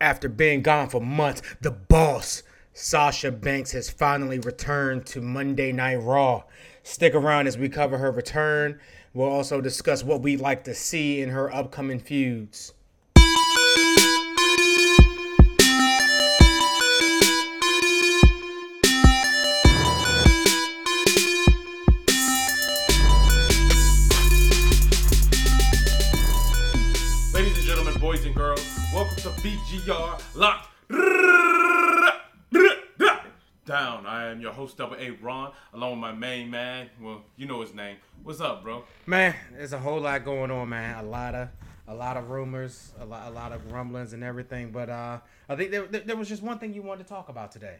After being gone for months, the boss, Sasha Banks, has finally returned to Monday Night Raw. Stick around as we cover her return. We'll also discuss what we'd like to see in her upcoming feuds. Gentlemen, boys and girls, welcome to BGR Locked Down. I am your host, Double A Ron, along with my main man. Well, you know his name. What's up, bro? Man, there's a whole lot going on, man. A lot of a lot of rumors, a lot, a lot of rumblings and everything. But uh, I think there, there, there was just one thing you wanted to talk about today.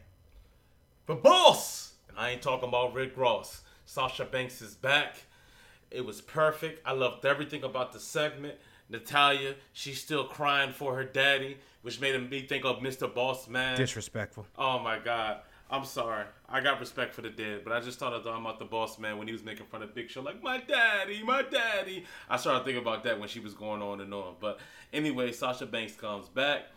The boss! And I ain't talking about Rick Ross. Sasha Banks is back. It was perfect. I loved everything about the segment. Natalya, she's still crying for her daddy, which made me think of Mr. Boss Man. Disrespectful. Oh my god. I'm sorry. I got respect for the dead, but I just started talking about the boss man when he was making fun of Big Show, like my daddy, my daddy. I started thinking about that when she was going on and on. But anyway, Sasha Banks comes back.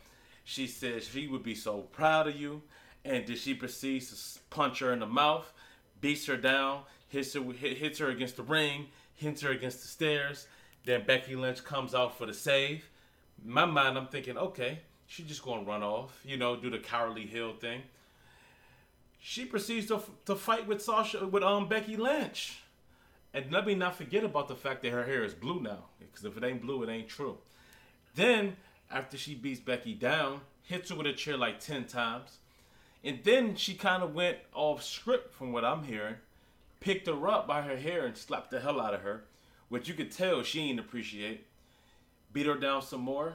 She says she would be so proud of you, and did she proceeds to punch her in the mouth, beats her down, hits her hits her against the ring, hits her against the stairs. Then Becky Lynch comes out for the save. In my mind, I'm thinking, okay, she just gonna run off, you know, do the cowardly heel thing she proceeds to, to fight with Sasha with um Becky Lynch. And let me not forget about the fact that her hair is blue now, because if it ain't blue, it ain't true. Then after she beats Becky down, hits her with a chair like ten times, and then she kind of went off script from what I'm hearing, picked her up by her hair and slapped the hell out of her, which you could tell she ain't appreciate. Beat her down some more,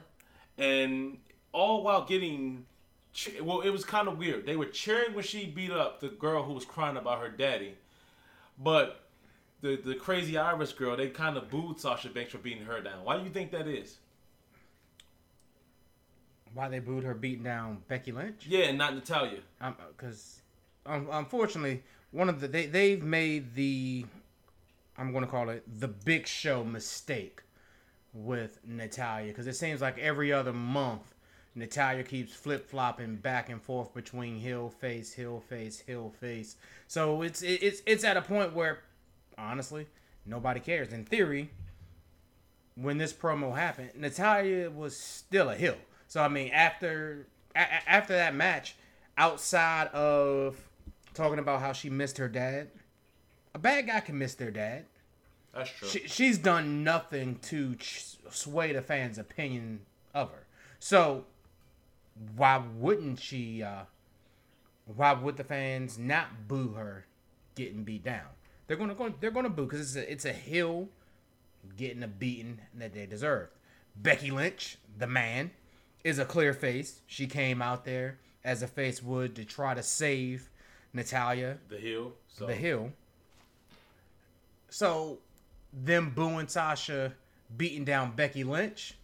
and all while getting che- well, it was kind of weird. They were cheering when she beat up the girl who was crying about her daddy, but the the crazy Irish girl they kind of booed Sasha Banks for beating her down. Why do you think that is? Why they booed her beating down Becky Lynch? Yeah, and not Natalya. because um, unfortunately, one of the they they've made the I'm going to call it the Big Show mistake with Natalya because it seems like every other month Natalya keeps flip flopping back and forth between heel face, heel face, heel face. So it's it's it's at a point where honestly nobody cares. In theory, when this promo happened, Natalya was still a heel. So I mean, after a- after that match, outside of talking about how she missed her dad, a bad guy can miss their dad. That's true. She, she's done nothing to ch- sway the fans' opinion of her. So why wouldn't she? Uh, why would the fans not boo her getting beat down? They're gonna go. They're gonna boo because it's a it's a heel getting a beating that they deserve. Becky Lynch, the man, is a clear face. She came out there as a face would to try to save Natalya the heel. So the heel. So, them booing Sasha, beating down Becky Lynch,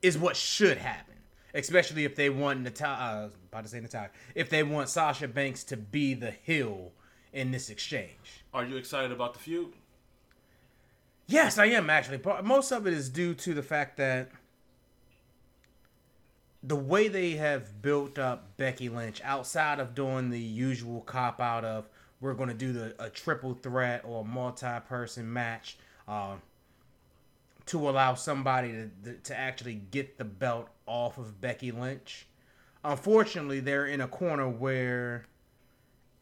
is what should happen. Especially if they want Natalya, uh, about to say Natalya, if they want Sasha Banks to be the heel in this exchange. Are you excited about the feud? Yes, I am actually. But most of it is due to the fact that the way they have built up Becky Lynch, outside of doing the usual cop out of we're going to do the a triple threat or a multi-person match, uh, to allow somebody to to actually get the belt off of Becky Lynch. Unfortunately, they're in a corner where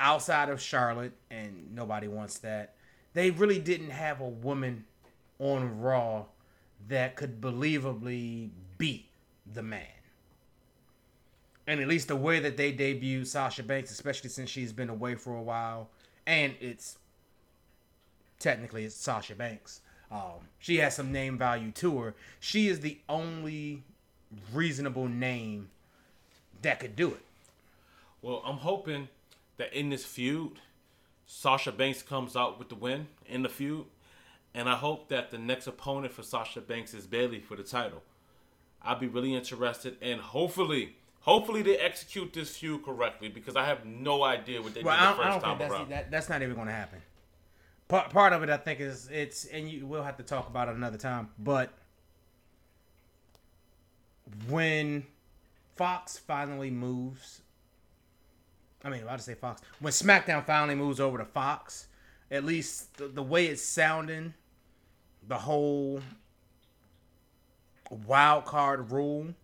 outside of Charlotte, and nobody wants that. They really didn't have a woman on Raw that could believably beat the man. And at least the way that they debuted Sasha Banks, especially since she's been away for a while, and it's technically it's Sasha Banks. Um, she has some name value to her. She is the only reasonable name that could do it. Well, I'm hoping that in this feud, Sasha Banks comes out with the win in the feud, and I hope that the next opponent for Sasha Banks is Bayley for the title. I'd be really interested, and hopefully, hopefully they execute this feud correctly because I have no idea what they Well, did the first don't time think that's, around. that, that's not even going to happen. Part, part of it, I think, is it's, and you will have to talk about it another time, but when Fox finally moves, I mean, I to say Fox. When SmackDown finally moves over to Fox, at least the, the way it's sounding, the whole wild card rule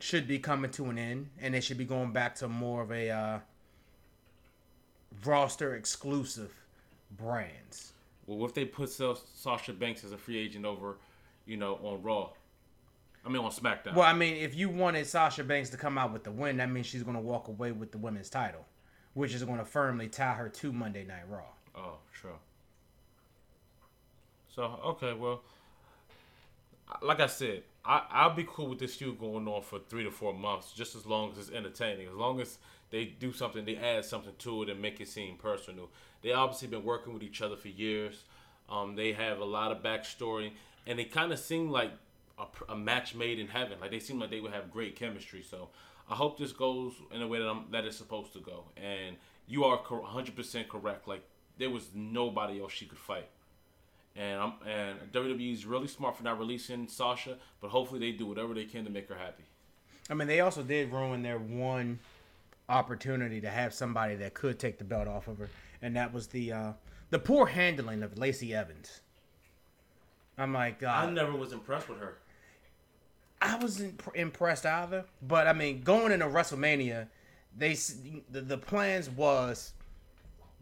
should be coming to an end, and they should be going back to more of a uh, roster exclusive brands. Well, what if they put Sasha Banks as a free agent over, you know, on Raw? I mean, on SmackDown. Well, I mean, if you wanted Sasha Banks to come out with the win, that means she's going to walk away with the women's title, which is going to firmly tie her to Monday Night Raw. Oh, sure. So okay, well, like I said, I I'll be cool with this feud going on for three to four months, just as long as it's entertaining. As long as they do something, they add something to it and make it seem personal. They obviously been working with each other for years. Um, they have a lot of backstory, and they kind of seem like a, a, match made in heaven. Like they seem like they would have great chemistry. So I hope this goes in a way that I'm, that it's supposed to go. And you are 100% correct. Like there was nobody else she could fight. And I'm and WWE is really smart for not releasing Sasha, but hopefully they do whatever they can to make her happy. I mean, they also did ruin their one opportunity to have somebody that could take the belt off of her, and that was the uh, the poor handling of Lacey Evans. I'm like, uh, I never was impressed with her. I wasn't impressed either, but I mean, going into WrestleMania, they the, the plans was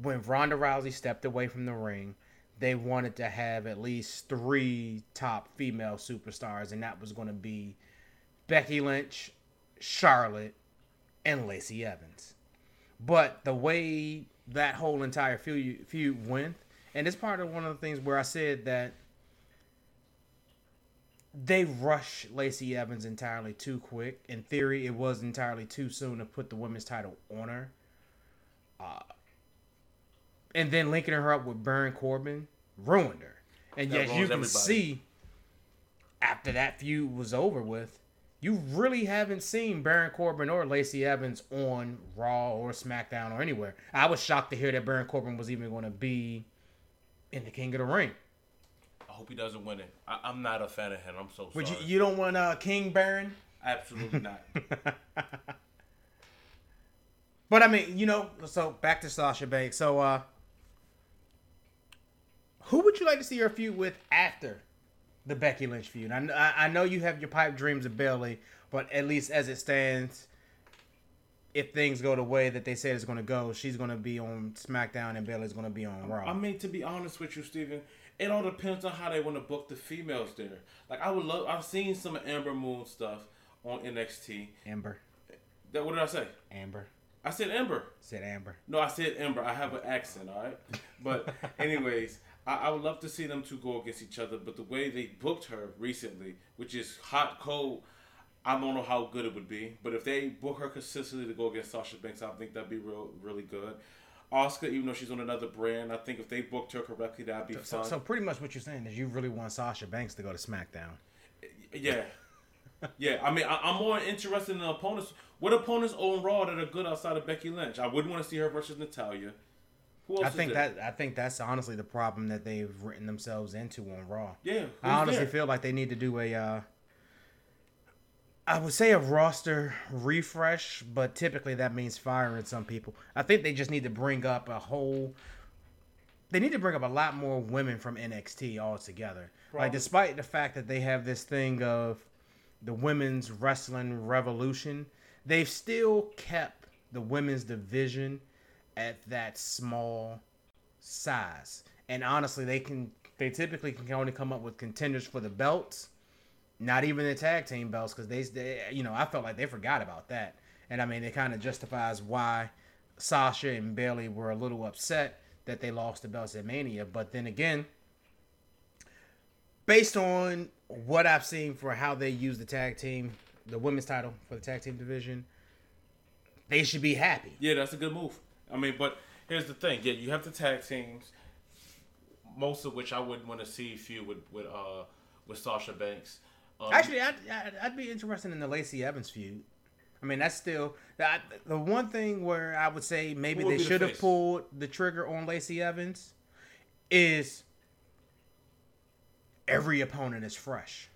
when Ronda Rousey stepped away from the ring they wanted to have at least three top female superstars, and that was going to be Becky Lynch, Charlotte, and Lacey Evans. But the way that whole entire feud, feud went, and it's part of one of the things where I said that they rush Lacey Evans entirely too quick. In theory, it was entirely too soon to put the women's title on her. Uh, and then linking her up with Baron Corbin ruined her. And yet you can everybody. see after that feud was over with, you really haven't seen Baron Corbin or Lacey Evans on Raw or SmackDown or anywhere. I was shocked to hear that Baron Corbin was even going to be in the King of the Ring. I hope he doesn't win it. I, am not a fan of him. I'm so sorry. You, you don't want uh, King Baron? Absolutely not. but I mean, you know, so back to Sasha Banks. So uh who would you like to see her feud with after the Becky Lynch feud? I, I know you have your pipe dreams of Bayley, but at least as it stands, if things go the way that they said it's going to go, she's going to be on SmackDown and Bayley's going to be on Raw. I mean, to be honest with you, Steven, it all depends on how they want to book the females there. Like I would love, I've seen some Amber Moon stuff on NXT. Amber. That what did I say? Amber. I said Amber. Said Amber. No, I said Ember. I have an accent, all right. But anyways, I, I would love to see them two go against each other, but the way they booked her recently, which is hot cold, I don't know how good it would be. But if they book her consistently to go against Sasha Banks, I think that'd be real, really good. Asuka, even though she's on another brand, I think if they booked her correctly, that'd be so, fun. So, pretty much what you're saying is you really want Sasha Banks to go to SmackDown. Yeah, yeah. I mean, I, am more interested in the opponents. What opponents on Raw that are good outside of Becky Lynch? I wouldn't want to see her versus Natalya. I think that I think that's honestly the problem that they've written themselves into on Raw. Yeah, I honestly there? feel like they need to do a. Uh, I would say a roster refresh, but typically that means firing some people. I think they just need to bring up a whole. They need to bring up a lot more women from NXT altogether. Probably. Like, despite the fact that they have this thing of the women's wrestling revolution, they've still kept the women's division at that small size. And honestly, they can they typically can only come up with contenders for the belts, not even the tag team belts, because they, they, you know, I felt like they forgot about that. And I mean, it kind of justifies why Sasha and Bayley were a little upset that they lost the belts at Mania. But then again, based on what I've seen for how they use the tag team, the women's title for the tag team division, they should be happy. Yeah, that's a good move. I mean, but here's the thing. Yeah, you have the tag teams, most of which I wouldn't want to see feud with with uh with Sasha Banks. Um, Actually, I'd, I'd, I'd be interested in the Lacey Evans feud. I mean, that's still that, the one thing where I would say maybe they should have pulled the trigger on Lacey Evans is every opponent is fresh.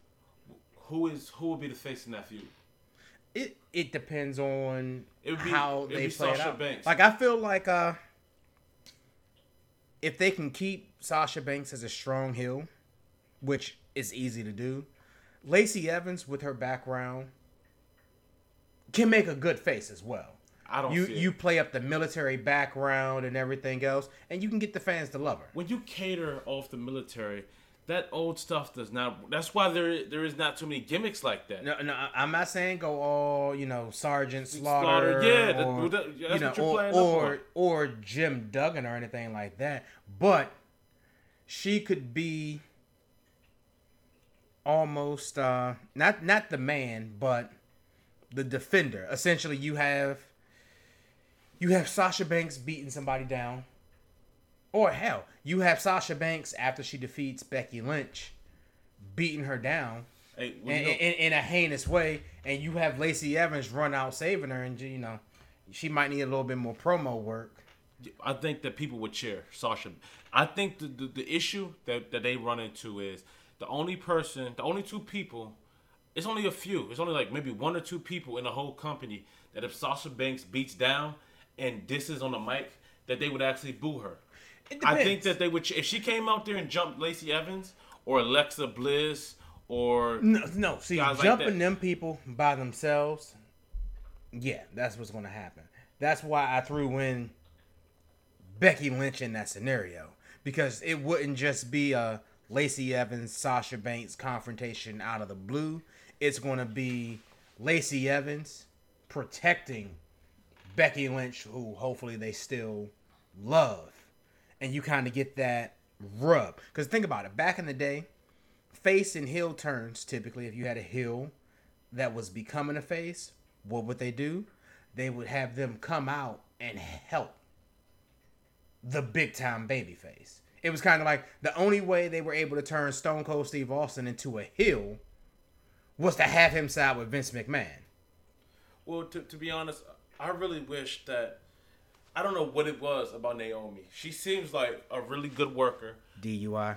who is who will be the face in that feud? It it depends on It be- how they play it out. Banks. Like I feel like uh, if they can keep Sasha Banks as a strong heel, which is easy to do, Lacey Evans with her background can make a good face as well. I don't You you play up the military background and everything else, and you can get the fans to love her. when you cater off the military, that old stuff does not. That's why there there is not too many gimmicks like that. No, no, I'm not saying go all you know Sergeant Slaughter, Slaughter, yeah, or, that- you that's know, what you're or or, or Jim Duggan or anything like that. But she could be almost uh, not not the man, but the defender. Essentially, you have you have Sasha Banks beating somebody down, or hell, you have Sasha Banks after she defeats Becky Lynch, beating her down Hey, in, in, in a heinous way, and you have Lacey Evans run out saving her, and you know she might need a little bit more promo work. I think that people would cheer Sasha. I think the, the, the issue that, that they run into is the only person, the only two people, it's only a few. It's only like maybe one or two people in the whole company that if Sasha Banks beats down and disses on the mic, that they would actually boo her. It I think that they would. If she came out there and jumped Lacey Evans or Alexa Bliss or No, no. See, Guys like jumping that. them people by themselves, yeah, that's what's going to happen. That's why I threw in Becky Lynch in that scenario because it wouldn't just be a Lacey Evans Sasha Banks confrontation out of the blue. It's going to be Lacey Evans protecting Becky Lynch, who hopefully they still love, and you kind of get that rub. Because think about it, back in the day, face and heel turns typically if you had a heel that was becoming a face what would they do? They would have them come out and help the big time baby face. It was kind of like the only way they were able to turn stone cold steve austin into a heel was to have him side with vince mcmahon. Well, to, to be honest, I really wish that I don't know what it was about Naomi. She seems like a really good worker. dui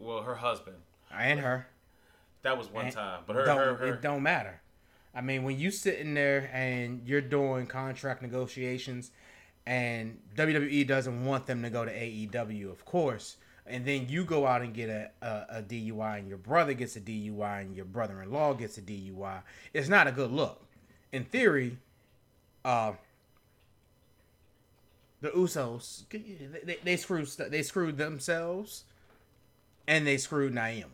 well, her husband. and her That was one And time, but her, her, her it don't matter. I mean, when you sitting there and you're doing contract negotiations, and WWE doesn't want them to go to AEW, of course, and then you go out and get a, a, a DUI, and your brother gets a DUI, and your brother-in-law gets a DUI, it's not a good look. In theory, uh, the Usos they, they, screwed they screwed themselves, and they screwed Naomi.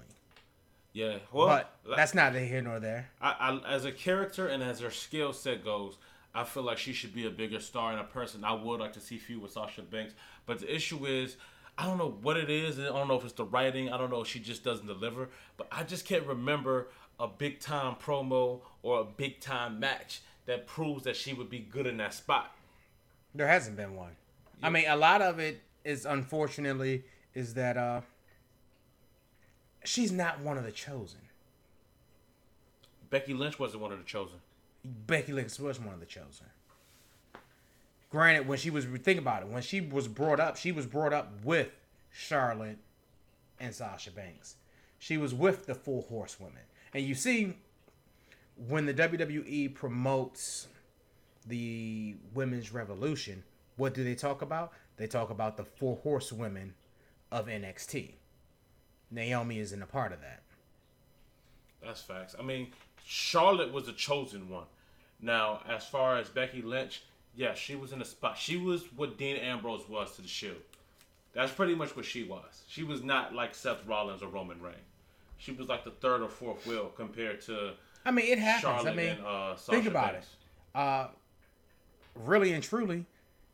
yeah. Well, But like- that's neither here nor there. I, I, as a character and as her skill set goes, I feel like she should be a bigger star and a person I would like to see feud with Sasha Banks. But the issue is, I don't know what it is. I don't know if it's the writing. I don't know if she just doesn't deliver. But I just can't remember a big time promo or a big time match that proves that she would be good in that spot. There hasn't been one. I mean, a lot of it is unfortunately is that uh she's not one of the chosen. Becky Lynch wasn't one of the chosen. Becky Lynch was one of the chosen. Granted, when she was think about it, when she was brought up, she was brought up with Charlotte and Sasha Banks. She was with the Four Horsewomen, and you see, when the WWE promotes the women's revolution, what do they talk about? They talk about the Four Horsewomen of NXT. Naomi isn't a part of that. That's facts. I mean, Charlotte was the chosen one. Now, as far as Becky Lynch, yeah, she was in a spot. She was what Dean Ambrose was to the Shield. That's pretty much what she was. She was not like Seth Rollins or Roman Reigns. She was like the third or fourth wheel compared to I mean, it happens. Charlotte I mean, and uh, think about Banks. it. Uh, really and truly,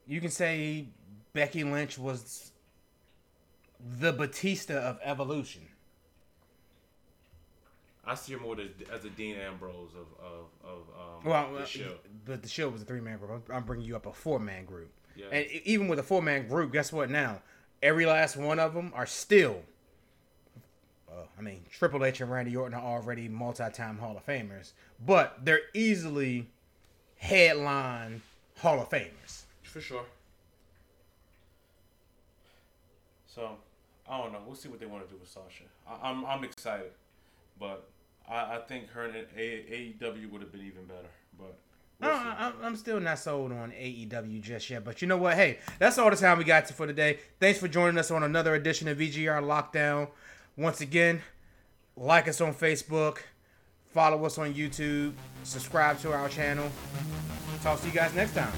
you can say Becky Lynch was the Batista of evolution. I see her more as, as a Dean Ambrose of of, of um, Well, the uh, Shield. but the show was a three man group. I'm, bringing you up a four man group. Yeah. And even with a four man group, guess what? Now every last one of them are still. Uh, I mean, Triple H and Randy Orton are already multi time Hall of Famers, but they're easily headline Hall of Famers. For sure. So, I don't know. We'll see what they want to do with Sasha. I, I'm I'm excited, but I, I think her and A- AEW would have been even better. But we'll I- I'm still not sold on AEW just yet, but you know what? Hey, that's all the time we got to for today. Thanks for joining us on another edition of VGR Lockdown. Once again, like us on Facebook, follow us on YouTube, subscribe to our channel. Talk to you guys next time.